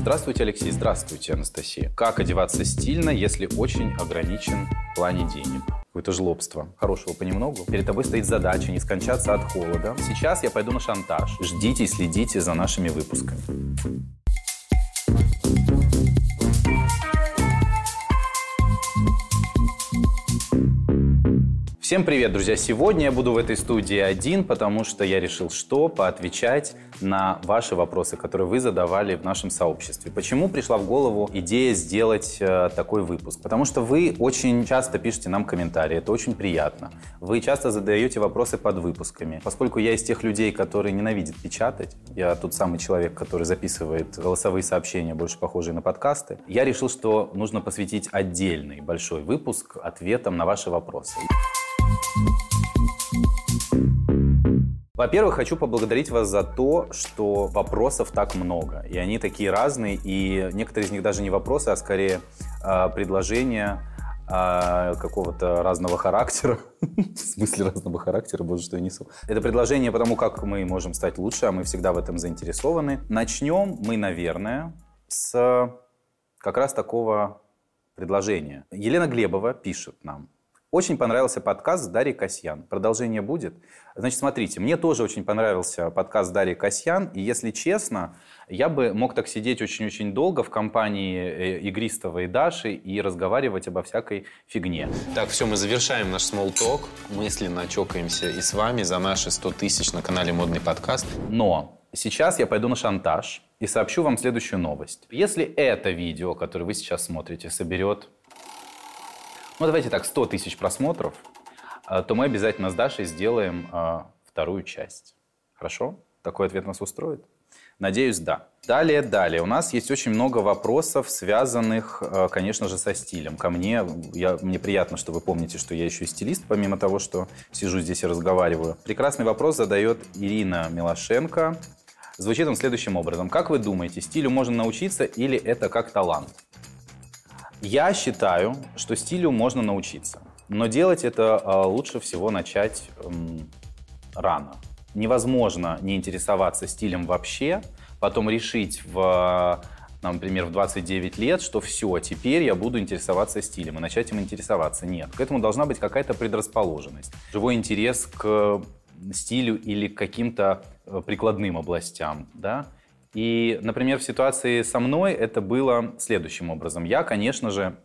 Здравствуйте, Алексей. Здравствуйте, Анастасия. Как одеваться стильно, если очень ограничен в плане денег? Какое-то жлобство. Хорошего понемногу. Перед тобой стоит задача не скончаться от холода. Сейчас я пойду на шантаж. Ждите и следите за нашими выпусками. Всем привет, друзья! Сегодня я буду в этой студии один, потому что я решил что? Поотвечать на ваши вопросы, которые вы задавали в нашем сообществе. Почему пришла в голову идея сделать э, такой выпуск? Потому что вы очень часто пишете нам комментарии, это очень приятно. Вы часто задаете вопросы под выпусками. Поскольку я из тех людей, которые ненавидят печатать, я тот самый человек, который записывает голосовые сообщения, больше похожие на подкасты, я решил, что нужно посвятить отдельный большой выпуск ответам на ваши вопросы. Во-первых, хочу поблагодарить вас за то, что вопросов так много. И они такие разные, и некоторые из них даже не вопросы, а скорее э, предложения э, какого-то разного характера. В смысле разного характера, боже, что я несу. Это предложение потому, как мы можем стать лучше, а мы всегда в этом заинтересованы. Начнем мы, наверное, с как раз такого предложения. Елена Глебова пишет нам. Очень понравился подкаст с Дарьей Касьян. Продолжение будет? Значит, смотрите, мне тоже очень понравился подкаст Дарьи Касьян. И если честно, я бы мог так сидеть очень-очень долго в компании э, Игристова и Даши и разговаривать обо всякой фигне. Так, все, мы завершаем наш small talk. Мысленно чокаемся и с вами за наши 100 тысяч на канале Модный подкаст. Но сейчас я пойду на шантаж и сообщу вам следующую новость. Если это видео, которое вы сейчас смотрите, соберет ну давайте так, 100 тысяч просмотров, а, то мы обязательно с Дашей сделаем а, вторую часть. Хорошо? Такой ответ нас устроит? Надеюсь, да. Далее, далее. У нас есть очень много вопросов, связанных, а, конечно же, со стилем. Ко мне, я, мне приятно, что вы помните, что я еще и стилист, помимо того, что сижу здесь и разговариваю. Прекрасный вопрос задает Ирина Милошенко. Звучит он следующим образом. Как вы думаете, стилю можно научиться или это как талант? Я считаю, что стилю можно научиться, но делать это а, лучше всего начать рано. Невозможно не интересоваться стилем вообще, потом решить в например, в 29 лет, что все, теперь я буду интересоваться стилем и начать им интересоваться. Нет, к этому должна быть какая-то предрасположенность, живой интерес к стилю или к каким-то э, прикладным областям, да, и, например, в ситуации со мной это было следующим образом. Я, конечно же,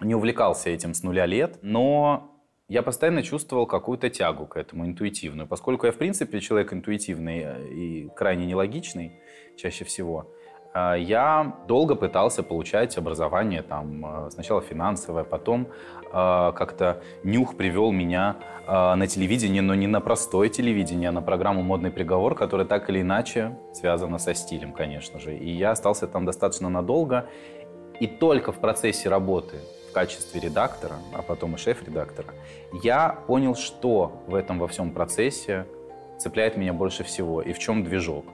не увлекался этим с нуля лет, но я постоянно чувствовал какую-то тягу к этому, интуитивную. Поскольку я, в принципе, человек интуитивный э, и крайне нелогичный чаще всего, э, я долго пытался получать образование, там, э, сначала финансовое, потом как-то нюх привел меня а, на телевидении, но не на простое телевидение, а на программу «Модный приговор», которая так или иначе связана со стилем, конечно же. И я остался там достаточно надолго. И только в процессе работы в качестве редактора, а потом и шеф-редактора, я понял, что в этом во всем процессе цепляет меня больше всего и в чем движок.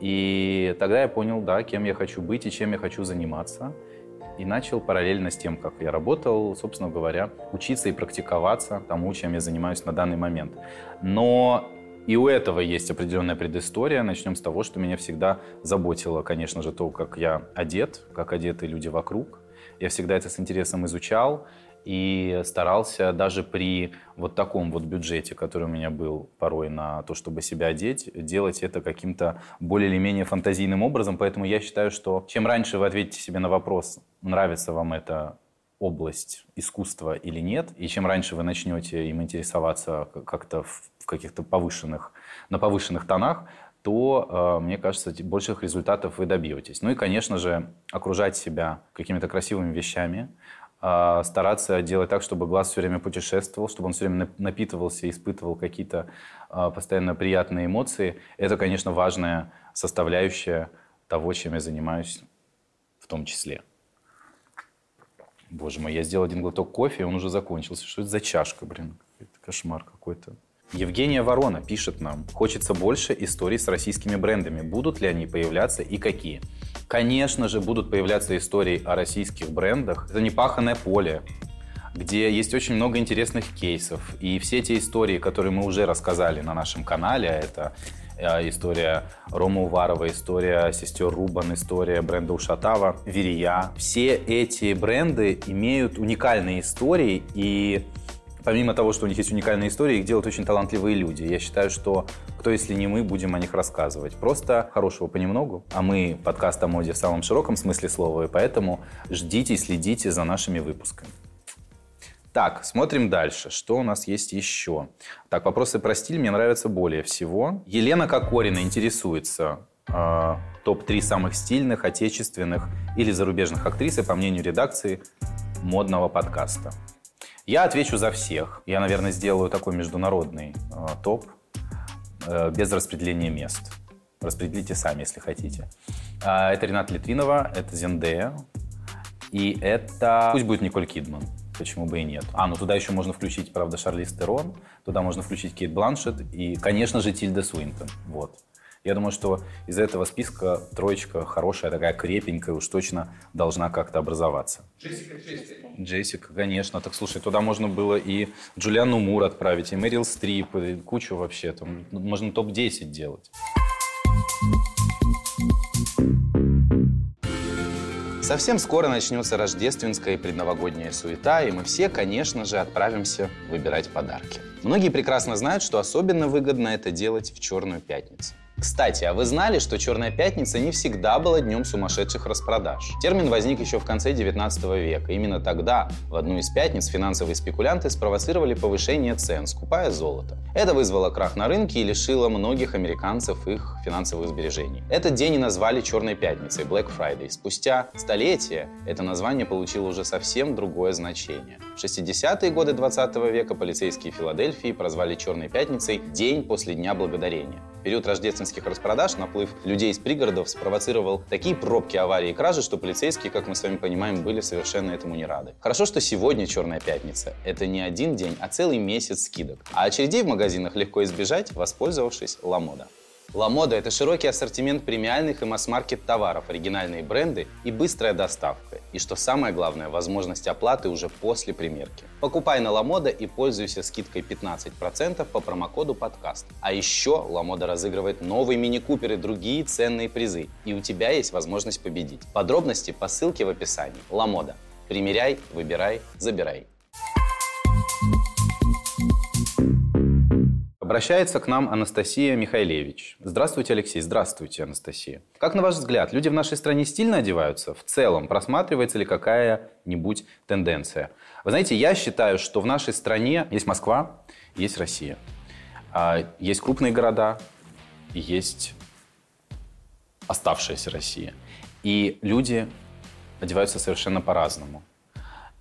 И тогда я понял, да, кем я хочу быть и чем я хочу заниматься и начал параллельно с тем, как я работал, собственно говоря, учиться и практиковаться тому, чем я занимаюсь на данный момент. Но и у этого есть определенная предыстория. Начнем с того, что меня всегда заботило, конечно же, то, как я одет, как одеты люди вокруг. Я всегда это с интересом изучал и старался даже при вот таком вот бюджете, который у меня был порой на то, чтобы себя одеть, делать это каким-то более или менее фантазийным образом. Поэтому я считаю, что чем раньше вы ответите себе на вопрос, нравится вам эта область искусства или нет, и чем раньше вы начнете им интересоваться как-то в каких-то повышенных, на повышенных тонах, то, э, мне кажется, больших результатов вы добьетесь. Ну и, конечно же, окружать себя какими-то красивыми вещами, стараться делать так, чтобы глаз все время путешествовал, чтобы он все время напитывался, испытывал какие-то а, постоянно приятные эмоции. Это, конечно, важная составляющая того, чем я занимаюсь в том числе. Боже мой, я сделал один глоток кофе, и он уже закончился. Что это за чашка, блин? Это кошмар какой-то. Евгения Ворона пишет нам. Хочется больше историй с российскими брендами. Будут ли они появляться и какие? Конечно же, будут появляться истории о российских брендах. Это не паханное поле, где есть очень много интересных кейсов. И все те истории, которые мы уже рассказали на нашем канале, а это э, история Рома Уварова, история сестер Рубан, история бренда Ушатава, Верия. Все эти бренды имеют уникальные истории, и помимо того, что у них есть уникальные истории, их делают очень талантливые люди. Я считаю, что кто, если не мы, будем о них рассказывать. Просто хорошего понемногу. А мы подкаст о моде в самом широком смысле слова, и поэтому ждите и следите за нашими выпусками. Так, смотрим дальше. Что у нас есть еще? Так, вопросы про стиль мне нравятся более всего. Елена Кокорина интересуется. Э, топ-3 самых стильных, отечественных или зарубежных актрисы, по мнению редакции модного подкаста. Я отвечу за всех. Я, наверное, сделаю такой международный э, топ э, без распределения мест. Распределите сами, если хотите. Э, это Рената Литвинова, это Зендея, и это... Пусть будет Николь Кидман. Почему бы и нет? А, ну туда еще можно включить, правда, Шарлиз Терон, туда можно включить Кейт Бланшет и, конечно же, Тильда Суинтон. Вот. Я думаю, что из этого списка троечка хорошая, такая крепенькая, уж точно должна как-то образоваться. Джессика Честейн. Джессика, конечно. Так, слушай, туда можно было и Джулиану Мур отправить, и Мэрил Стрип, и кучу вообще. Там можно топ-10 делать. Совсем скоро начнется рождественская и предновогодняя суета, и мы все, конечно же, отправимся выбирать подарки. Многие прекрасно знают, что особенно выгодно это делать в Черную пятницу. Кстати, а вы знали, что Черная пятница не всегда была днем сумасшедших распродаж? Термин возник еще в конце 19 века. Именно тогда, в одну из пятниц, финансовые спекулянты спровоцировали повышение цен, скупая золото. Это вызвало крах на рынке и лишило многих американцев их финансовых сбережений. Этот день и назвали Черной пятницей, Black Friday. Спустя столетия это название получило уже совсем другое значение. В 60-е годы 20 века полицейские Филадельфии прозвали Черной пятницей День после Дня Благодарения. В период рождественских распродаж наплыв людей из пригородов спровоцировал такие пробки, аварии и кражи, что полицейские, как мы с вами понимаем, были совершенно этому не рады. Хорошо, что сегодня Черная пятница. Это не один день, а целый месяц скидок. А очередей в магазинах легко избежать, воспользовавшись Ламода. Ламода – это широкий ассортимент премиальных и масс-маркет товаров, оригинальные бренды и быстрая доставка. И что самое главное, возможность оплаты уже после примерки. Покупай на Ламода и пользуйся скидкой 15% по промокоду подкаст. А еще Ламода разыгрывает новый мини-купер и другие ценные призы. И у тебя есть возможность победить. Подробности по ссылке в описании. Ламода. Примеряй, выбирай, забирай. Обращается к нам Анастасия Михайлевич. Здравствуйте, Алексей. Здравствуйте, Анастасия. Как на ваш взгляд, люди в нашей стране стильно одеваются? В целом, просматривается ли какая-нибудь тенденция? Вы знаете, я считаю, что в нашей стране есть Москва, есть Россия. А, есть крупные города, есть оставшаяся Россия. И люди одеваются совершенно по-разному.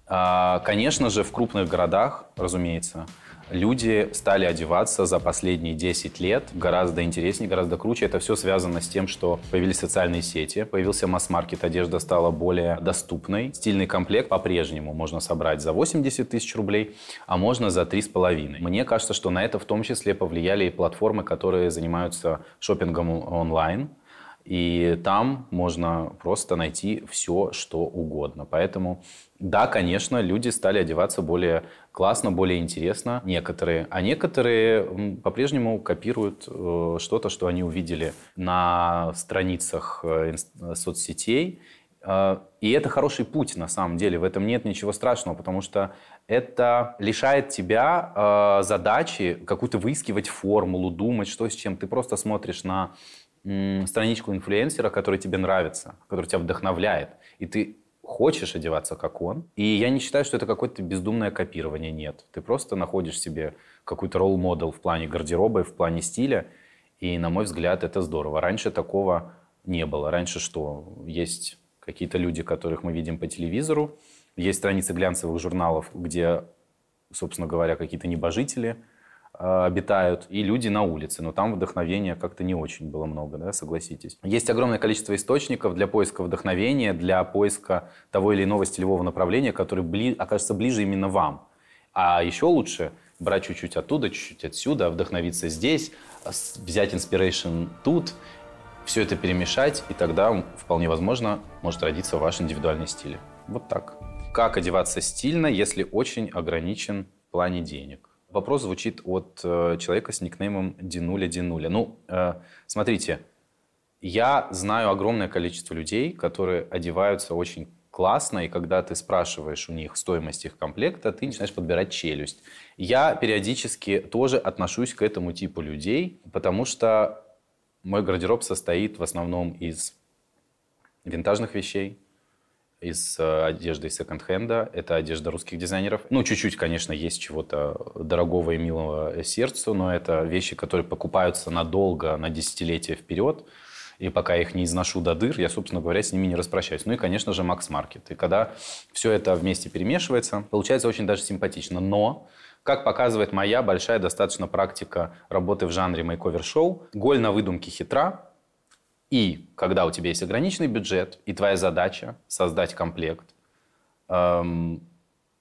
А, конечно же, в крупных городах, разумеется, люди стали одеваться за последние 10 лет гораздо интереснее, гораздо круче. Это все связано с тем, что появились социальные сети, появился масс-маркет, одежда стала более доступной. Стильный комплект по-прежнему можно собрать за 80 тысяч рублей, а можно за 3,5. Мне кажется, что на это в том числе повлияли и платформы, которые занимаются шопингом онлайн. И там можно просто найти все, что угодно. Поэтому, да, конечно, люди стали одеваться более классно, более интересно некоторые. А некоторые по-прежнему копируют э, что-то, что они увидели на страницах э, соцсетей. Э, и это хороший путь, на самом деле. В этом нет ничего страшного, потому что это лишает тебя задачи какую-то выискивать формулу, думать, что с чем. Ты просто смотришь на страничку инфлюенсера, который тебе нравится, который тебя вдохновляет, и ты хочешь одеваться как он. И я не считаю, что это какое-то бездумное копирование, нет. Ты просто находишь себе какой-то ролл-модел в плане гардероба и в плане стиля, и, на мой взгляд, это здорово. Раньше такого не было. Раньше что? Есть какие-то люди, которых мы видим по телевизору, есть страницы глянцевых журналов, где, собственно говоря, какие-то небожители – обитают, и люди на улице. Но там вдохновения как-то не очень было много, да, согласитесь. Есть огромное количество источников для поиска вдохновения, для поиска того или иного стилевого направления, который бли, окажется ближе именно вам. А еще лучше брать чуть-чуть оттуда, чуть-чуть отсюда, вдохновиться здесь, взять inspiration тут, все это перемешать, и тогда вполне возможно может родиться ваш индивидуальный стиль. Вот так. Как одеваться стильно, если очень ограничен в плане денег? Вопрос звучит от э, человека с никнеймом Динуля Динуля. Ну, э, смотрите, я знаю огромное количество людей, которые одеваются очень классно, и когда ты спрашиваешь у них стоимость их комплекта, ты начинаешь подбирать челюсть. Я периодически тоже отношусь к этому типу людей, потому что мой гардероб состоит в основном из винтажных вещей, из э, одежды секонд-хенда. Это одежда русских дизайнеров. Ну, чуть-чуть, конечно, есть чего-то дорогого и милого сердцу, но это вещи, которые покупаются надолго, на десятилетия вперед. И пока я их не изношу до дыр, я, собственно говоря, с ними не распрощаюсь. Ну и, конечно же, Макс Маркет. И когда все это вместе перемешивается, получается очень даже симпатично. Но как показывает моя большая достаточно практика работы в жанре мейковер-шоу, голь на выдумке хитра, и когда у тебя есть ограниченный бюджет, и твоя задача создать комплект эм,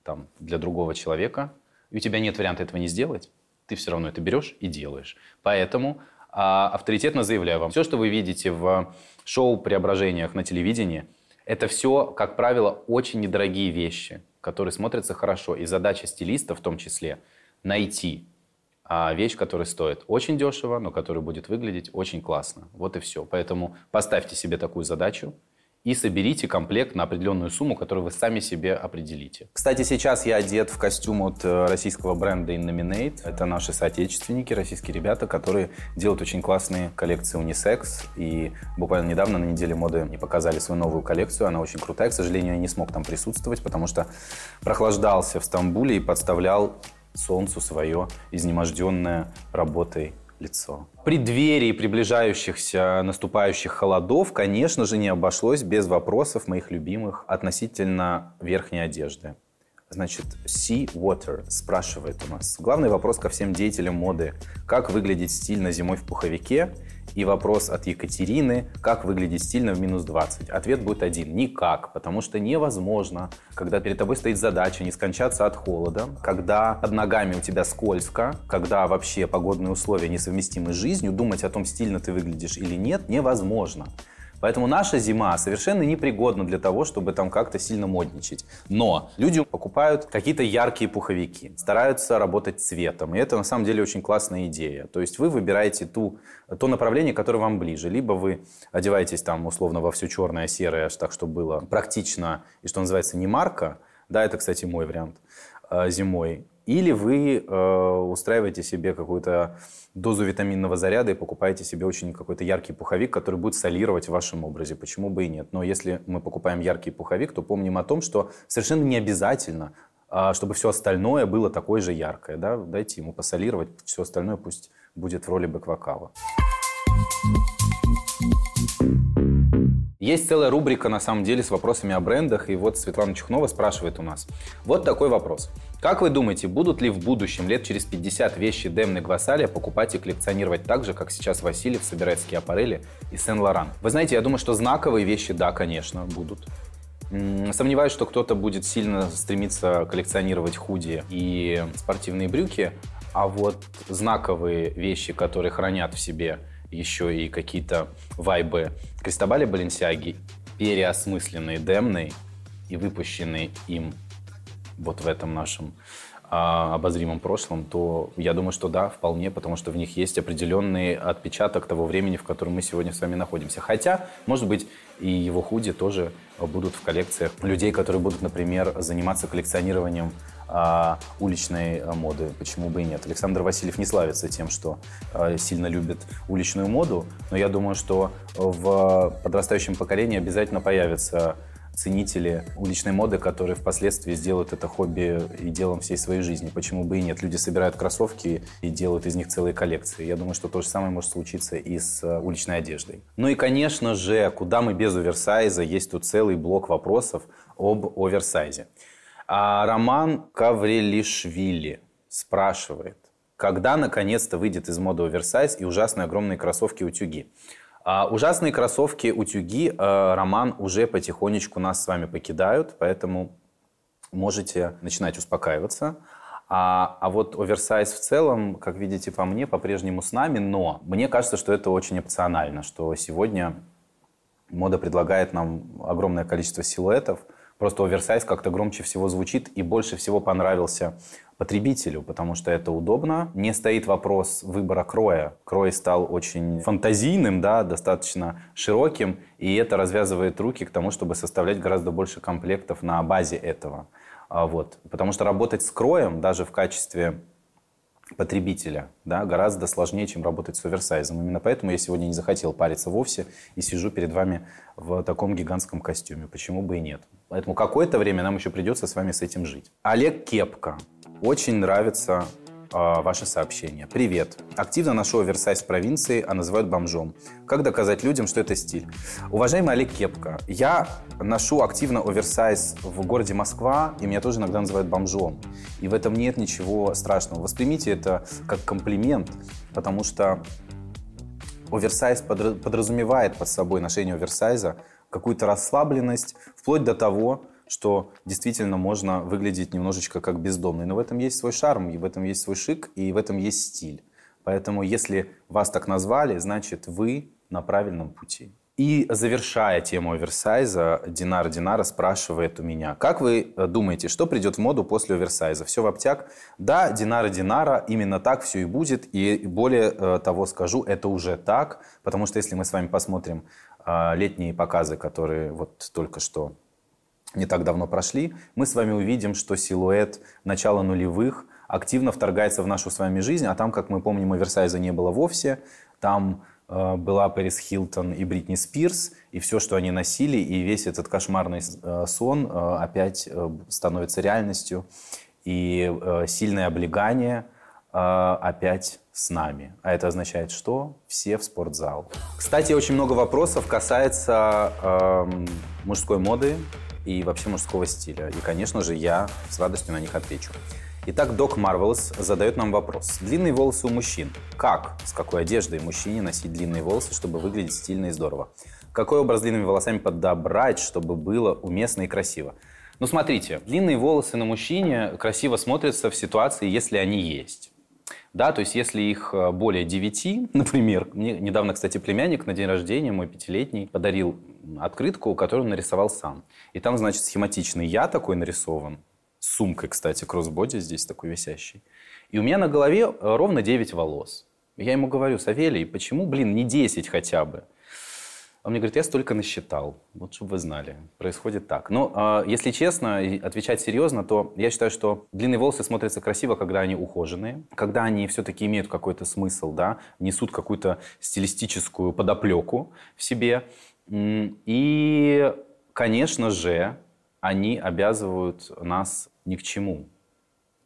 там, для другого человека, и у тебя нет варианта этого не сделать, ты все равно это берешь и делаешь. Поэтому э, авторитетно заявляю вам, все, что вы видите в шоу-преображениях на телевидении, это все, как правило, очень недорогие вещи, которые смотрятся хорошо. И задача стилиста в том числе найти а вещь, которая стоит очень дешево, но которая будет выглядеть очень классно. Вот и все. Поэтому поставьте себе такую задачу и соберите комплект на определенную сумму, которую вы сами себе определите. Кстати, сейчас я одет в костюм от э, российского бренда Innominate. Это наши соотечественники, российские ребята, которые делают очень классные коллекции унисекс. И буквально недавно на неделе моды они показали свою новую коллекцию. Она очень крутая. К сожалению, я не смог там присутствовать, потому что прохлаждался в Стамбуле и подставлял солнцу свое изнеможденное работой лицо. В преддверии приближающихся наступающих холодов, конечно же, не обошлось без вопросов моих любимых относительно верхней одежды. Значит, Sea Water спрашивает у нас. Главный вопрос ко всем деятелям моды. Как выглядеть стильно зимой в пуховике? И вопрос от Екатерины. Как выглядеть стильно в минус 20? Ответ будет один. Никак. Потому что невозможно, когда перед тобой стоит задача не скончаться от холода, когда под ногами у тебя скользко, когда вообще погодные условия несовместимы с жизнью, думать о том, стильно ты выглядишь или нет, невозможно. Поэтому наша зима совершенно непригодна для того, чтобы там как-то сильно модничать. Но люди покупают какие-то яркие пуховики, стараются работать цветом. И это на самом деле очень классная идея. То есть вы выбираете ту, то направление, которое вам ближе. Либо вы одеваетесь там условно во все черное, серое, так, чтобы было практично и, что называется, не марка. Да, это, кстати, мой вариант э, зимой. Или вы э, устраиваете себе какую-то дозу витаминного заряда и покупаете себе очень какой-то яркий пуховик, который будет солировать в вашем образе. Почему бы и нет? Но если мы покупаем яркий пуховик, то помним о том, что совершенно не обязательно, э, чтобы все остальное было такое же яркое. Да? Дайте ему посолировать, все остальное пусть будет в роли бэк-вокала. Есть целая рубрика, на самом деле, с вопросами о брендах. И вот Светлана Чухнова спрашивает у нас. Вот такой вопрос. Как вы думаете, будут ли в будущем, лет через 50, вещи Демны Гвасалия покупать и коллекционировать так же, как сейчас Васильев собирает Скиапарелли и Сен-Лоран? Вы знаете, я думаю, что знаковые вещи, да, конечно, будут. Сомневаюсь, что кто-то будет сильно стремиться коллекционировать худи и спортивные брюки, а вот знаковые вещи, которые хранят в себе еще и какие-то вайбы Кристобали Баленсиаги, переосмысленные Демной и выпущенные им вот в этом нашем а, обозримом прошлом, то я думаю, что да, вполне, потому что в них есть определенный отпечаток того времени, в котором мы сегодня с вами находимся. Хотя, может быть, и его худи тоже будут в коллекциях людей, которые будут, например, заниматься коллекционированием а, уличной а, моды. Почему бы и нет? Александр Васильев не славится тем, что а, сильно любит уличную моду, но я думаю, что в подрастающем поколении обязательно появятся ценители уличной моды, которые впоследствии сделают это хобби и делом всей своей жизни. Почему бы и нет? Люди собирают кроссовки и делают из них целые коллекции. Я думаю, что то же самое может случиться и с уличной одеждой. Ну и, конечно же, куда мы без оверсайза? Есть тут целый блок вопросов об оверсайзе. А Роман Каврелишвили спрашивает, когда наконец-то выйдет из моды оверсайз и ужасные огромные кроссовки-утюги? А, ужасные кроссовки-утюги, а, Роман, уже потихонечку нас с вами покидают, поэтому можете начинать успокаиваться. А, а вот оверсайз в целом, как видите по мне, по-прежнему с нами, но мне кажется, что это очень опционально, что сегодня мода предлагает нам огромное количество силуэтов – Просто оверсайз как-то громче всего звучит и больше всего понравился потребителю, потому что это удобно. Не стоит вопрос выбора кроя. Крой стал очень фантазийным, да, достаточно широким, и это развязывает руки к тому, чтобы составлять гораздо больше комплектов на базе этого. А, вот. Потому что работать с кроем даже в качестве потребителя да, гораздо сложнее, чем работать с оверсайзом. Именно поэтому я сегодня не захотел париться вовсе и сижу перед вами в таком гигантском костюме. Почему бы и нет? Поэтому какое-то время нам еще придется с вами с этим жить. Олег Кепка. Очень нравится э, ваше сообщение. Привет. Активно ношу оверсайз в провинции, а называют бомжом. Как доказать людям, что это стиль? Уважаемый Олег Кепка, я ношу активно оверсайз в городе Москва, и меня тоже иногда называют бомжом. И в этом нет ничего страшного. Воспримите это как комплимент, потому что оверсайз подразумевает под собой ношение оверсайза какую-то расслабленность, вплоть до того, что действительно можно выглядеть немножечко как бездомный. Но в этом есть свой шарм, и в этом есть свой шик, и в этом есть стиль. Поэтому если вас так назвали, значит вы на правильном пути. И завершая тему оверсайза, Динара Динара спрашивает у меня, как вы э, думаете, что придет в моду после оверсайза? Все в обтяг? Да, Динара Динара, именно так все и будет. И более э, того скажу, это уже так, потому что если мы с вами посмотрим летние показы, которые вот только что не так давно прошли, мы с вами увидим, что силуэт начала нулевых активно вторгается в нашу с вами жизнь, а там, как мы помним, оверсайза не было вовсе, там э, была Пэрис Хилтон и Бритни Спирс, и все, что они носили, и весь этот кошмарный э, сон э, опять э, становится реальностью, и э, сильное облегание э, опять с нами. А это означает что? Все в спортзал. Кстати, очень много вопросов касается э, мужской моды, и вообще мужского стиля. И, конечно же, я с радостью на них отвечу. Итак, Док Марвелс задает нам вопрос. Длинные волосы у мужчин. Как, с какой одеждой мужчине носить длинные волосы, чтобы выглядеть стильно и здорово? Какой образ длинными волосами подобрать, чтобы было уместно и красиво? Ну, смотрите, длинные волосы на мужчине красиво смотрятся в ситуации, если они есть. Да, то есть если их э, более 9, например, мне недавно, кстати, племянник на день рождения, мой пятилетний, подарил открытку, которую он нарисовал сам. И там, значит, схематичный я такой нарисован, с сумкой, кстати, кроссбоди здесь такой висящий. И у меня на голове э, ровно 9 волос. Я ему говорю, Савелий, почему, блин, не 10 хотя бы? Он мне говорит, я столько насчитал. Вот чтобы вы знали. Происходит так. Но э, если честно, отвечать серьезно, то я считаю, что длинные волосы смотрятся красиво, когда они ухоженные, когда они все-таки имеют какой-то смысл, да, несут какую-то стилистическую подоплеку в себе. И, конечно же, они обязывают нас ни к чему.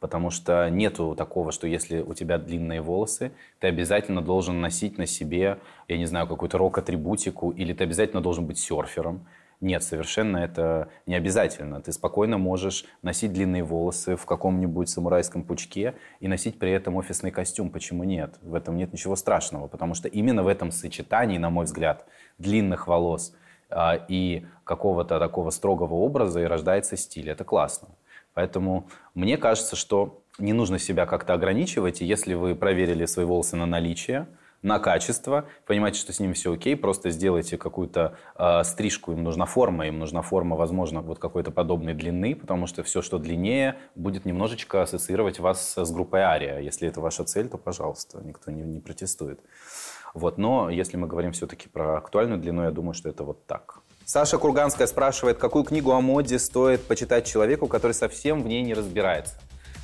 Потому что нету такого, что если у тебя длинные волосы, ты обязательно должен носить на себе, я не знаю, какую-то рок-атрибутику, или ты обязательно должен быть серфером. Нет, совершенно это не обязательно. Ты спокойно можешь носить длинные волосы в каком-нибудь самурайском пучке и носить при этом офисный костюм. Почему нет? В этом нет ничего страшного, потому что именно в этом сочетании, на мой взгляд, длинных волос а, и какого-то такого строгого образа и рождается стиль. Это классно. Поэтому мне кажется, что не нужно себя как-то ограничивать. И если вы проверили свои волосы на наличие, на качество, понимаете, что с ними все окей, просто сделайте какую-то э, стрижку, им нужна форма, им нужна форма, возможно, вот какой-то подобной длины, потому что все, что длиннее, будет немножечко ассоциировать вас с группой Ария. Если это ваша цель, то, пожалуйста, никто не, не протестует. Вот, но если мы говорим все-таки про актуальную длину, я думаю, что это вот так. Саша Курганская спрашивает, какую книгу о моде стоит почитать человеку, который совсем в ней не разбирается.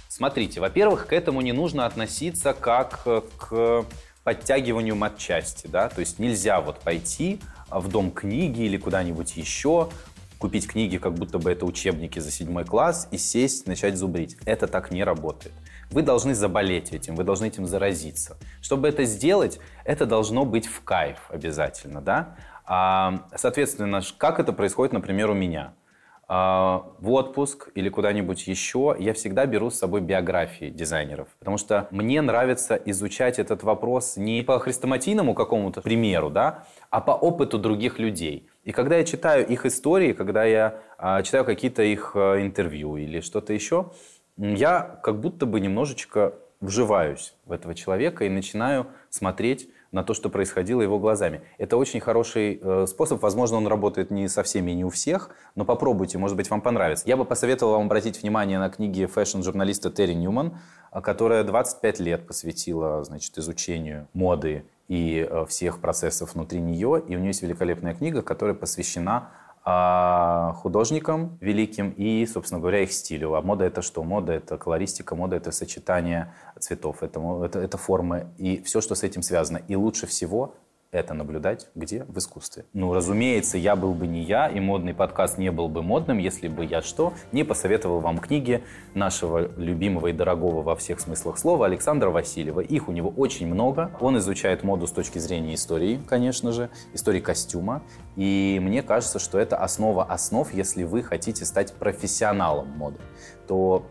Смотрите, во-первых, к этому не нужно относиться как к подтягиванию матчасти, да, то есть нельзя вот пойти в дом книги или куда-нибудь еще, купить книги, как будто бы это учебники за седьмой класс, и сесть, начать зубрить. Это так не работает. Вы должны заболеть этим, вы должны этим заразиться. Чтобы это сделать, это должно быть в кайф обязательно, да? А, соответственно, как это происходит, например, у меня – а, в отпуск или куда-нибудь еще, я всегда беру с собой биографии дизайнеров. Потому что мне нравится изучать этот вопрос не по хрестоматийному какому-то примеру, да, а по опыту других людей. И когда я читаю их истории, когда я а, читаю какие-то их а, интервью или что-то еще, я как будто бы немножечко вживаюсь в этого человека и начинаю смотреть на то, что происходило его глазами. Это очень хороший э, способ. Возможно, он работает не со всеми и не у всех, но попробуйте, может быть, вам понравится. Я бы посоветовал вам обратить внимание на книги fashion-журналиста Терри Ньюман, э, которая 25 лет посвятила значит, изучению моды и э, всех процессов внутри нее. И у нее есть великолепная книга, которая посвящена художникам великим и, собственно говоря, их стилю. А мода это что? Мода это колористика, мода это сочетание цветов, это, это, это формы и все, что с этим связано. И лучше всего это наблюдать где? В искусстве. Ну, разумеется, я был бы не я, и модный подкаст не был бы модным, если бы я что, не посоветовал вам книги нашего любимого и дорогого во всех смыслах слова Александра Васильева. Их у него очень много. Он изучает моду с точки зрения истории, конечно же, истории костюма. И мне кажется, что это основа основ, если вы хотите стать профессионалом моды, то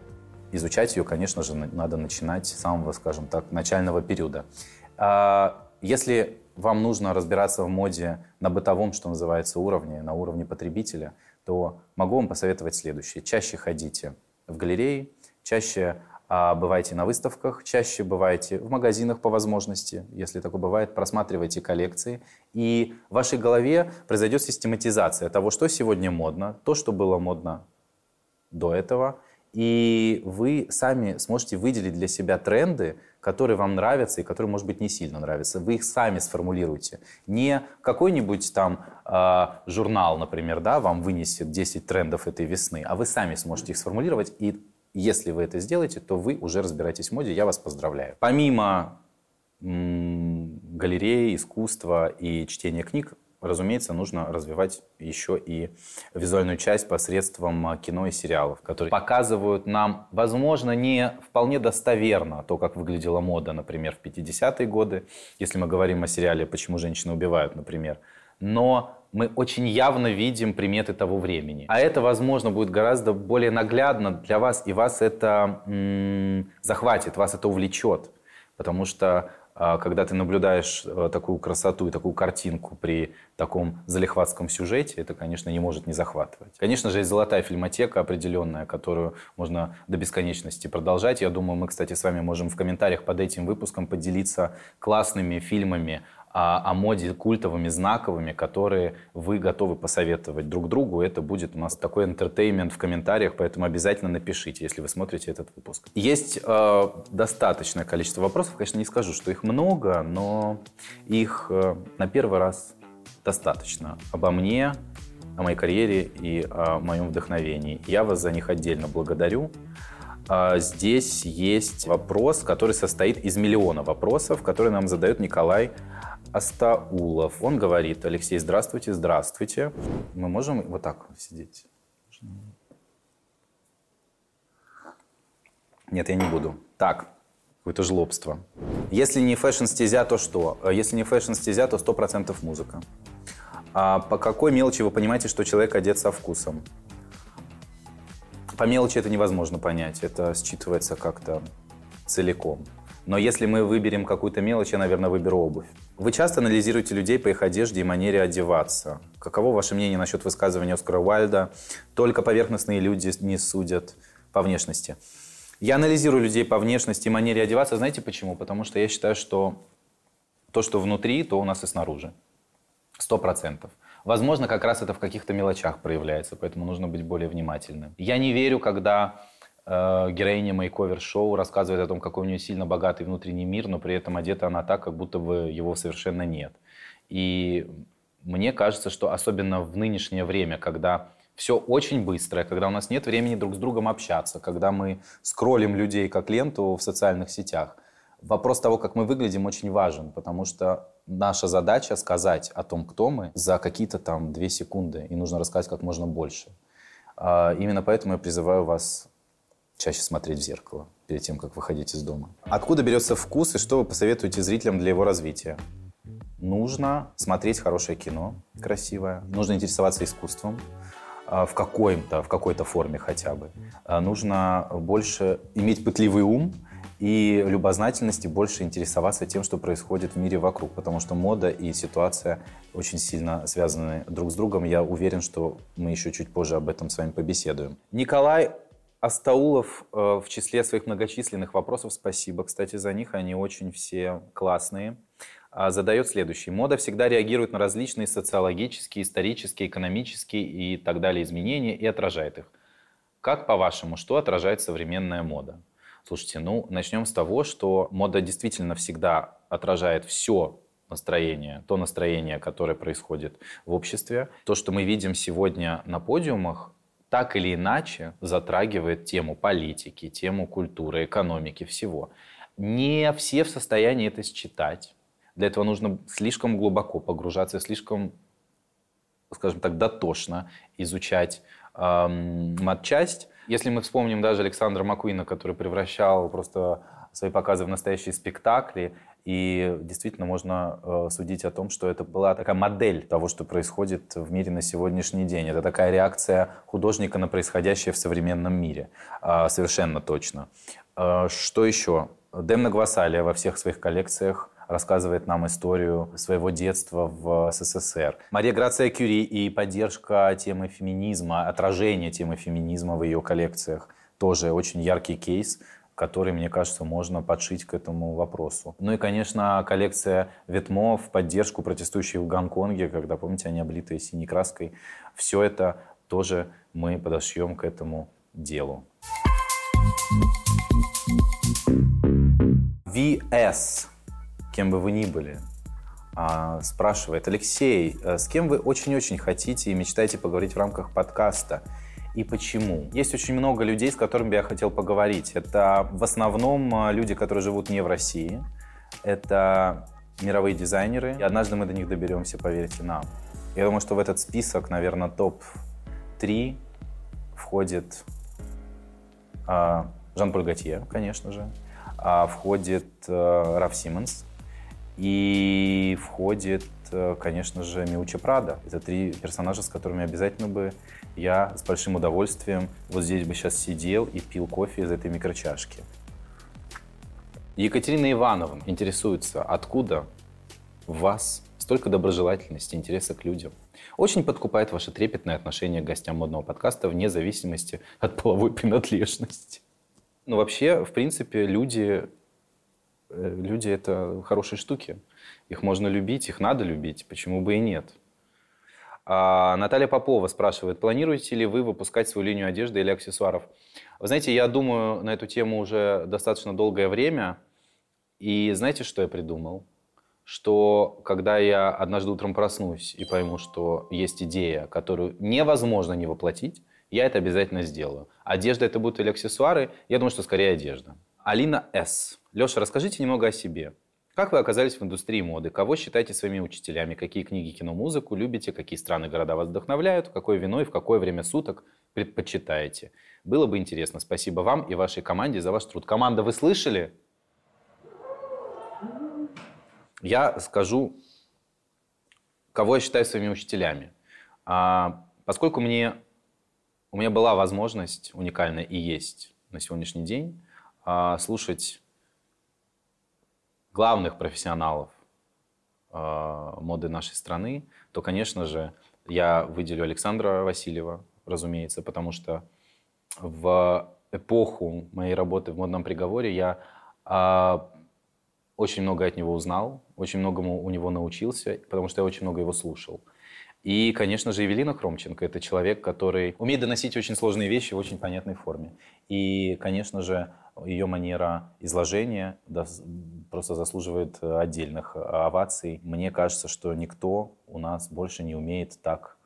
изучать ее, конечно же, надо начинать с самого, скажем так, начального периода. А, если вам нужно разбираться в моде на бытовом, что называется, уровне, на уровне потребителя, то могу вам посоветовать следующее. Чаще ходите в галереи, чаще а, бывайте на выставках, чаще бывайте в магазинах по возможности, если такое бывает, просматривайте коллекции, и в вашей голове произойдет систематизация того, что сегодня модно, то, что было модно до этого, и вы сами сможете выделить для себя тренды, которые вам нравятся и которые, может быть, не сильно нравятся. Вы их сами сформулируете. Не какой-нибудь там э, журнал, например, да, вам вынесет 10 трендов этой весны, а вы сами сможете их сформулировать. И если вы это сделаете, то вы уже разбираетесь в моде. Я вас поздравляю. Помимо галереи, искусства и чтения книг, разумеется, нужно развивать еще и визуальную часть посредством а, кино и сериалов, которые показывают нам, возможно, не вполне достоверно то, как выглядела мода, например, в 50-е годы, если мы говорим о сериале «Почему женщины убивают», например. Но мы очень явно видим приметы того времени. А это, возможно, будет гораздо более наглядно для вас, и вас это м- захватит, вас это увлечет. Потому что когда ты наблюдаешь э, такую красоту и такую картинку при таком залихватском сюжете, это, конечно, не может не захватывать. Конечно же, есть золотая фильмотека определенная, которую можно до бесконечности продолжать. Я думаю, мы, кстати, с вами можем в комментариях под этим выпуском поделиться классными фильмами о, о моде культовыми, знаковыми, которые вы готовы посоветовать друг другу. Это будет у нас такой интертеймент в комментариях, поэтому обязательно напишите, если вы смотрите этот выпуск. Есть э, достаточное количество вопросов, конечно, не скажу, что их много, но их э, на первый раз достаточно. Обо мне, о моей карьере и о моем вдохновении. Я вас за них отдельно благодарю. А здесь есть вопрос, который состоит из миллиона вопросов, которые нам задает Николай Астаулов. Он говорит, Алексей, здравствуйте, здравствуйте. Мы можем вот так сидеть? Нет, я не буду. Так, какое-то жлобство. Если не фэшн-стезя, то что? Если не фэшн-стезя, то 100% музыка. А по какой мелочи вы понимаете, что человек одет со вкусом? По мелочи это невозможно понять. Это считывается как-то целиком. Но если мы выберем какую-то мелочь, я, наверное, выберу обувь. Вы часто анализируете людей по их одежде и манере одеваться. Каково ваше мнение насчет высказывания Оскара Уайльда? Только поверхностные люди не судят по внешности. Я анализирую людей по внешности и манере одеваться. Знаете почему? Потому что я считаю, что то, что внутри, то у нас и снаружи. Сто процентов. Возможно, как раз это в каких-то мелочах проявляется, поэтому нужно быть более внимательным. Я не верю, когда Э, героиня мейковер-шоу рассказывает о том, какой у нее сильно богатый внутренний мир, но при этом одета она так, как будто бы его совершенно нет. И мне кажется, что особенно в нынешнее время, когда все очень быстрое, когда у нас нет времени друг с другом общаться, когда мы скроллим людей как ленту в социальных сетях, вопрос того, как мы выглядим, очень важен, потому что наша задача сказать о том, кто мы, за какие-то там две секунды, и нужно рассказать как можно больше. А, именно поэтому я призываю вас чаще смотреть в зеркало перед тем, как выходить из дома. Откуда берется вкус и что вы посоветуете зрителям для его развития? Нужно смотреть хорошее кино, красивое. Нужно интересоваться искусством а, в какой-то, в какой-то форме хотя бы. А, нужно больше иметь пытливый ум и любознательность, и больше интересоваться тем, что происходит в мире вокруг, потому что мода и ситуация очень сильно связаны друг с другом. Я уверен, что мы еще чуть позже об этом с вами побеседуем. Николай Астаулов э, в числе своих многочисленных вопросов, спасибо, кстати, за них, они очень все классные. а, задает следующий. Мода всегда реагирует на различные социологические, исторические, экономические и так далее изменения и отражает их. Как, по-вашему, что отражает современная мода? Слушайте, ну, начнем с того, что мода действительно всегда отражает все настроение, то настроение, которое происходит в обществе. То, что мы видим сегодня на подиумах, так или иначе затрагивает тему политики, тему культуры, экономики, всего. Не все в состоянии это считать. Для этого нужно слишком глубоко погружаться, слишком, скажем так, дотошно изучать эм, матчасть. Если мы вспомним даже Александра Маккуина, который превращал просто свои показы в настоящие спектакли, и действительно можно э, судить о том, что это была такая модель того, что происходит в мире на сегодняшний день. Это такая реакция художника на происходящее в современном мире. Э, совершенно точно. Э, что еще? Демна Гвасалия во всех своих коллекциях рассказывает нам историю своего детства в СССР. Мария Грация Кюри и поддержка темы феминизма, отражение темы феминизма в ее коллекциях тоже очень яркий кейс, который, мне кажется, можно подшить к этому вопросу. Ну и, конечно, коллекция Ветмо в поддержку протестующих в Гонконге, когда, помните, они облитые синей краской. Все это тоже мы подошьем к этому делу. VS кем бы вы ни были, а, спрашивает, Алексей, э, с кем вы очень-очень хотите и мечтаете поговорить в рамках подкаста? И почему? Есть очень много людей, с которыми я хотел поговорить. Это в основном э, люди, которые живут не в России. Это мировые дизайнеры. И однажды мы до них доберемся, поверьте нам. Я думаю, что в этот список, наверное, топ-3 входит а, Жан-Поль Готье, конечно же. А, входит а, Раф Симмонс, и входит, э, конечно же, Миучи Прада. Это три персонажа, с которыми обязательно бы я с большим удовольствием вот здесь бы сейчас сидел и пил кофе из этой микрочашки. Екатерина Ивановна интересуется, откуда в вас столько доброжелательности, интереса к людям. Очень подкупает ваше трепетное отношение к гостям модного подкаста вне зависимости от половой принадлежности. Ну, вообще, в принципе, люди Э, люди — это хорошие штуки. Их можно любить, их надо любить, почему бы и нет. А Наталья Попова спрашивает, планируете ли вы выпускать свою линию одежды или аксессуаров? Вы знаете, я думаю на эту тему уже достаточно долгое время. И знаете, что я придумал? Что когда я однажды утром проснусь и пойму, что есть идея, которую невозможно не воплотить, я это обязательно сделаю. Одежда это будут или аксессуары? Я думаю, что скорее одежда. Алина С. Леша, расскажите немного о себе. Как вы оказались в индустрии моды? Кого считаете своими учителями? Какие книги, кино, музыку любите? Какие страны, города вас вдохновляют? Какое вино и в какое время суток предпочитаете? Было бы интересно. Спасибо вам и вашей команде за ваш труд. Команда, вы слышали? Я скажу, кого я считаю своими учителями. А, поскольку мне, у меня была возможность уникальная и есть на сегодняшний день а, слушать главных профессионалов а, моды нашей страны, то, конечно же, я выделю Александра Васильева, разумеется, потому что в эпоху моей работы в модном приговоре я а, очень много от него узнал, очень многому у него научился, потому что я очень много его слушал. И, конечно же, Евелина Хромченко – это человек, который умеет доносить очень сложные вещи в очень понятной форме. И, конечно же, ее манера изложения просто заслуживает отдельных оваций. Мне кажется, что никто у нас больше не умеет так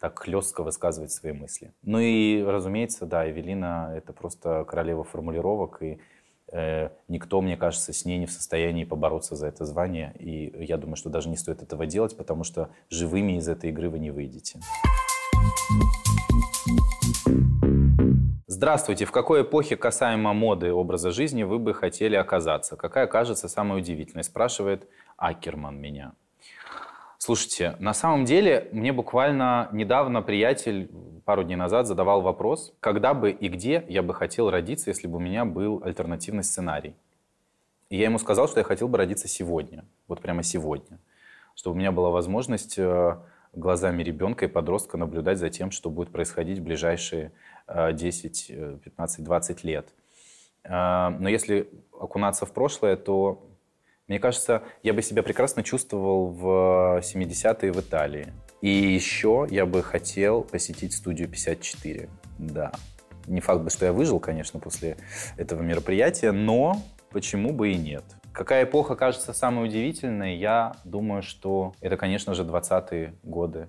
так хлестко высказывать свои мысли. Ну и, разумеется, да, Евелина — это просто королева формулировок, и Э, никто, мне кажется, с ней не в состоянии побороться за это звание. И я думаю, что даже не стоит этого делать, потому что живыми из этой игры вы не выйдете. Здравствуйте. В какой эпохе касаемо моды и образа жизни вы бы хотели оказаться? Какая кажется самой удивительной? Спрашивает Акерман меня. Слушайте, на самом деле мне буквально недавно приятель пару дней назад задавал вопрос, когда бы и где я бы хотел родиться, если бы у меня был альтернативный сценарий. И я ему сказал, что я хотел бы родиться сегодня, вот прямо сегодня, чтобы у меня была возможность э, глазами ребенка и подростка наблюдать за тем, что будет происходить в ближайшие 10, 15, 20 лет. Э, но если окунаться в прошлое, то Мне кажется, я бы себя прекрасно чувствовал в 70-е в Италии. И еще я бы хотел посетить студию 54. Да. Не факт бы, что я выжил, конечно, после этого мероприятия, но почему бы и нет. Какая эпоха кажется самой удивительной? Я думаю, что это, конечно же, 20-е годы.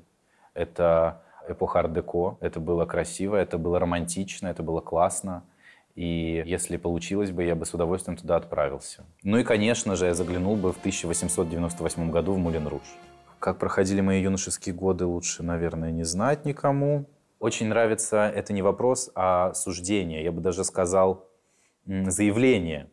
Это эпоха арт-деко. Это было красиво, это было романтично, это было классно. И если получилось бы, я бы с удовольствием туда отправился. Ну и, конечно же, я заглянул бы в 1898 году в Мулен Руж. Как проходили мои юношеские годы, лучше, наверное, не знать никому. Очень нравится, это не вопрос, а суждение. Я бы даже сказал, заявление.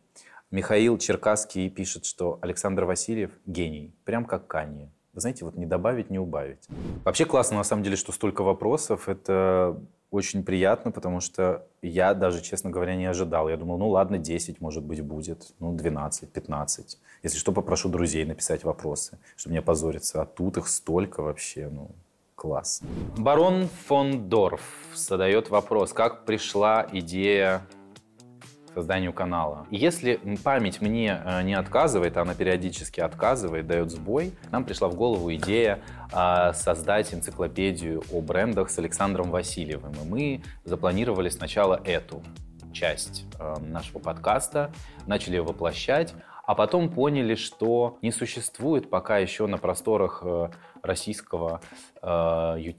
Михаил Черкасский пишет, что Александр Васильев гений, прям как Канье. Знаете, вот не добавить, не убавить. Вообще классно, на самом деле, что столько вопросов. Это очень приятно, потому что я даже, честно говоря, не ожидал. Я думал, ну ладно, 10, может быть, будет, ну 12, 15. Если что, попрошу друзей написать вопросы, чтобы не опозориться. А тут их столько вообще, ну, класс. Барон фон Дорф задает вопрос, как пришла идея созданию канала. Если память мне э, не отказывает, а она периодически отказывает, дает сбой, нам пришла в голову идея а, создать энциклопедию о брендах с Александром Васильевым. И мы запланировали сначала эту часть э, нашего подкаста, начали воплощать, а потом поняли, что не существует пока еще на просторах э, российского э,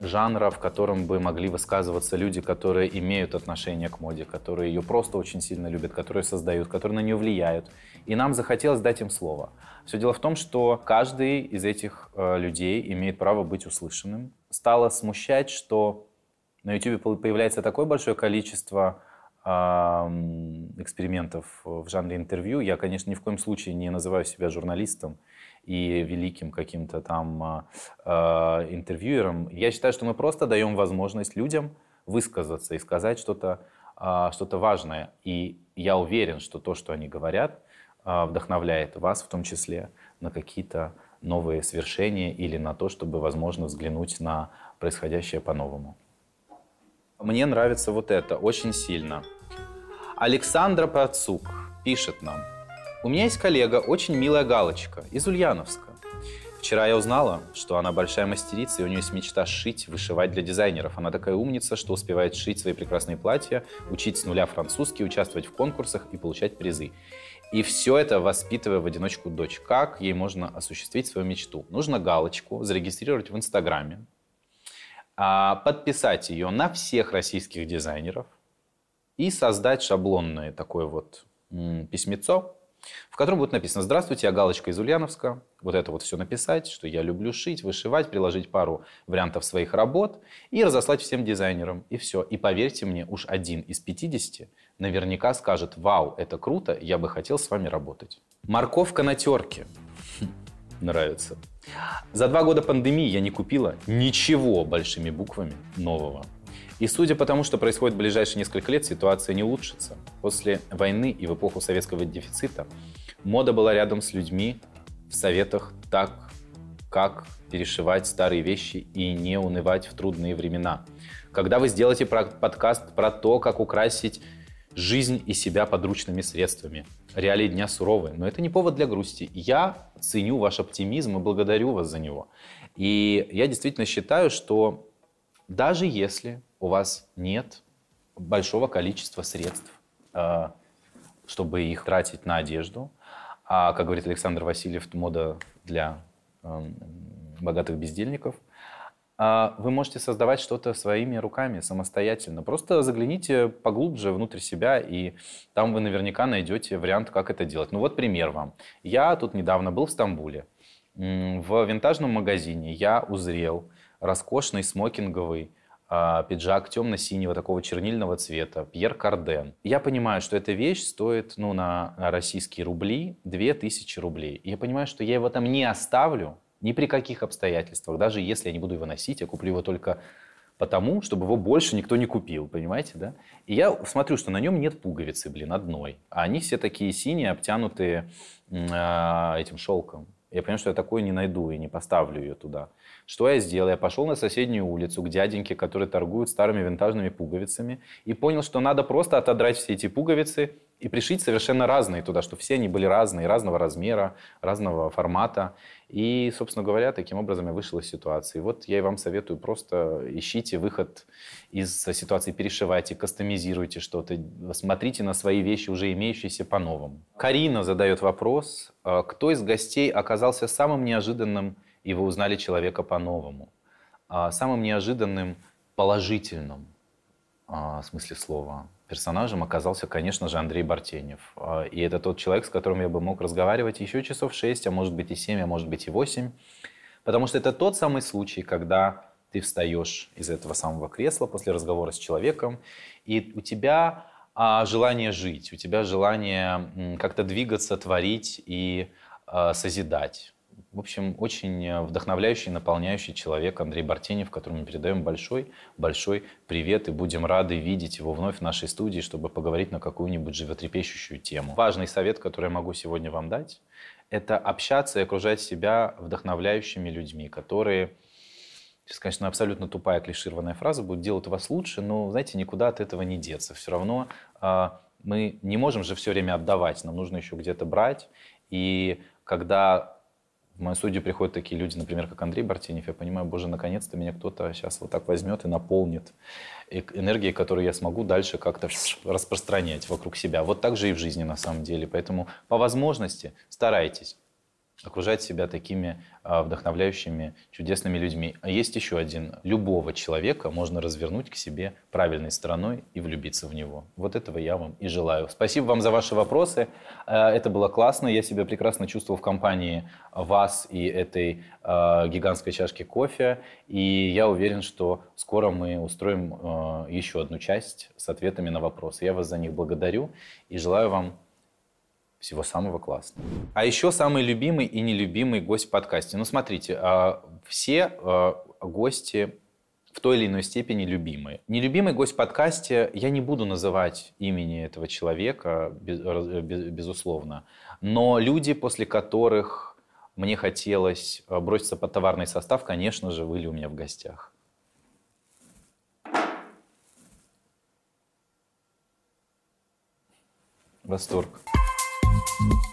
жанра, в котором бы могли высказываться люди, которые имеют отношение к моде, которые ее просто очень сильно любят, которые создают, которые на нее влияют. И нам захотелось дать им слово. Все дело в том, что каждый из этих э, людей имеет право быть услышанным. Стало смущать, что на YouTube появляется такое большое количество экспериментов в жанре интервью. Я, конечно, ни в коем случае не называю себя журналистом и великим каким-то там а, а, интервьюером. Я считаю, что мы просто даем возможность людям высказаться и сказать что-то а, что важное. И я уверен, что то, что они говорят, вдохновляет вас в том числе на какие-то новые свершения или на то, чтобы, возможно, взглянуть на происходящее по-новому. Мне нравится вот это очень сильно. Александра Процук пишет нам. У меня есть коллега, очень милая галочка, из Ульяновска. Вчера я узнала, что она большая мастерица, и у нее есть мечта шить, вышивать для дизайнеров. Она такая умница, что успевает шить свои прекрасные платья, учить с нуля французский, участвовать в конкурсах и получать призы. И все это воспитывая в одиночку дочь. Как ей можно осуществить свою мечту? Нужно галочку зарегистрировать в Инстаграме, а, подписать ее на всех российских дизайнеров и создать шаблонное такое вот письмецо, в котором будет написано «Здравствуйте, я Галочка из Ульяновска». Вот это вот все написать, что я люблю шить, вышивать, приложить пару вариантов своих работ и разослать всем дизайнерам. И все. И поверьте мне, уж один из 50 наверняка скажет «Вау, это круто, я бы хотел с вами работать». Морковка на терке. Нравится. За два года пандемии я не купила ничего большими буквами нового. И судя по тому, что происходит в ближайшие несколько лет, ситуация не улучшится. После войны и в эпоху советского дефицита мода была рядом с людьми в советах так, как перешивать старые вещи и не унывать в трудные времена. Когда вы сделаете подкаст про то, как украсить жизнь и себя подручными средствами. Реалии дня суровые, но это не повод для грусти. Я ценю ваш оптимизм и благодарю вас за него. И я действительно считаю, что даже если у вас нет большого количества средств, а, чтобы их тратить на одежду, а, как говорит Александр Васильев, мода для эм, богатых бездельников – а вы можете создавать что-то своими руками, самостоятельно. Просто загляните поглубже внутрь себя, и там вы наверняка найдете вариант, как это делать. Ну вот пример вам. Я тут недавно был в Стамбуле. В винтажном магазине я узрел роскошный смокинговый пиджак темно-синего такого чернильного цвета, Пьер Карден. Я понимаю, что эта вещь стоит ну, на, на российские рубли 2000 рублей. И я понимаю, что я его там не оставлю, ни при каких обстоятельствах. Даже если я не буду его носить, я куплю его только потому, чтобы его больше никто не купил, понимаете, да? И я смотрю, что на нем нет пуговицы, блин, одной. А они все такие синие, обтянутые э, этим шелком. Я понимаю, что я такое не найду и не поставлю ее туда. Что я сделал? Я пошел на соседнюю улицу к дяденьке, которые торгуют старыми винтажными пуговицами, и понял, что надо просто отодрать все эти пуговицы и пришить совершенно разные туда, что все они были разные, разного размера, разного формата. И, собственно говоря, таким образом я вышел из ситуации. Вот я и вам советую, просто ищите выход из ситуации, перешивайте, кастомизируйте что-то, смотрите на свои вещи, уже имеющиеся по-новому. Карина задает вопрос, а кто из гостей оказался самым неожиданным, и вы узнали человека по-новому? А самым неожиданным положительным а, смысле слова персонажем оказался, конечно же, Андрей Бартенев. А, и это тот человек, с которым я бы мог разговаривать еще часов 6, а может быть и 7, а может быть и 8. Потому что это тот самый случай, когда ты встаешь из этого самого кресла после разговора с человеком, и у тебя а, желание жить, у тебя желание как-то двигаться, творить и а, созидать. В общем, очень э, вдохновляющий, наполняющий человек Андрей Бартенев, которому мы передаем большой, большой привет и будем рады видеть его вновь в нашей студии, чтобы поговорить на какую-нибудь животрепещущую тему. Важный совет, который я могу сегодня вам дать, это общаться и окружать себя вдохновляющими людьми, которые Сейчас, конечно, абсолютно тупая клишированная фраза будет делать вас лучше, но, знаете, никуда от этого не деться. Все равно э, мы не можем же все время отдавать, нам нужно еще где-то брать. И когда в мою судью приходят такие люди, например, как Андрей Бартенев, я понимаю, боже, наконец-то меня кто-то сейчас вот так возьмет и наполнит энергией, которую я смогу дальше как-то распространять вокруг себя. Вот так же и в жизни на самом деле. Поэтому по возможности старайтесь окружать себя такими а, вдохновляющими, чудесными людьми. А есть еще один. Любого человека можно развернуть к себе правильной стороной и влюбиться в него. Вот этого я вам и желаю. Спасибо вам за ваши вопросы. А, это было классно. Я себя прекрасно чувствовал в компании вас и этой а, гигантской чашки кофе. И я уверен, что скоро мы устроим еще одну часть с ответами на вопросы. Я вас за них благодарю и желаю вам всего самого классного. А еще самый любимый и нелюбимый гость в подкасте. Ну, смотрите, а, все а, гости в той или иной степени любимые. Нелюбимый гость в подкасте, я не буду называть имени этого человека, безусловно, но люди, после которых мне хотелось а, броситься под товарный состав, конечно же, были у меня в гостях. Восторг. Thank you